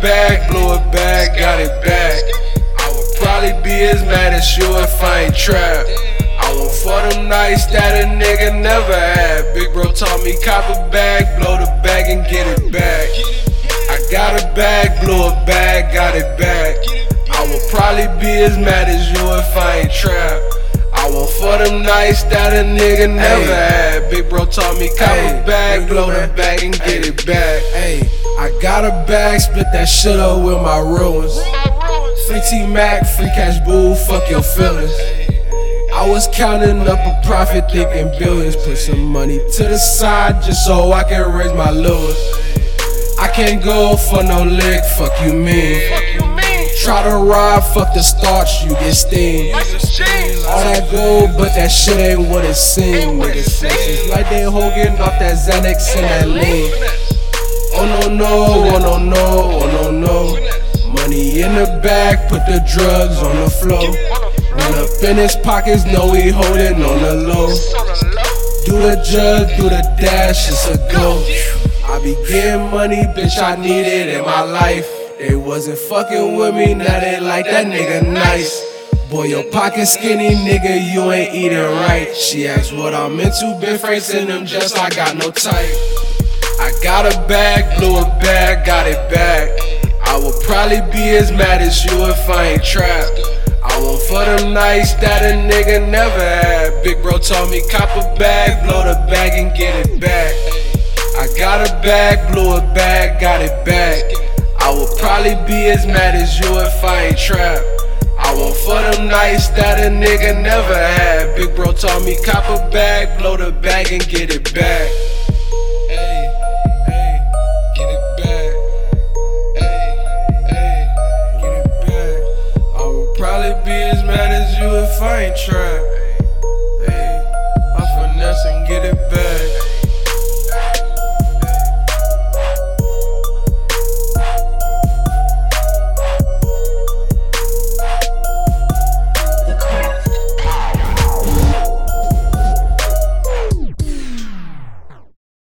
bag, blew it back, got it back. I would probably be as mad as you if I ain't trapped. I want for them nights that a nigga never had. Big bro taught me cop a bag, blow the bag and get it back. I got a bag, blew a bag, got it back. I would probably be as mad as you if I ain't trapped. I want for them nights that a nigga never had. Big bro taught me cop a bag, blow the bag and get it back. I got a bag, split that shit up with my ruins. Free Tmac, free Ca$Boo, fuck your feelings. I was counting up a profit, thinking billions. Put some money to the side just so I can raise my lures. I can't go for no lick, fuck you mean. Try to ride, fuck the starch, you get steamed. All that gold, but that shit ain't what it seems. Niggas it's like they holding off that Xanax and that lean. Oh no no, oh no no, oh no no. Money in the bag, put the drugs on the floor. Run up in his pockets, know he holding on the low. Do the jug, do the dash, it's a go. I be getting money, bitch, I need it in my life. They wasn't fucking with me, now they like that nigga nice. Boy, your pocket skinny, nigga, you ain't eating right. She asked what I'm into, been in them just I got no type. I got a bag, blew a bag, got it back. I would probably be as mad as you if I ain't trapped. I want for them nights that a nigga never had. Big bro told me cop a bag, blow the bag and get it back. I got a bag, blew a bag, got it back. I would probably be as mad as you if I ain't trapped. I want for them nights that a nigga never had. Big bro told me cop a bag, blow the bag and get it back.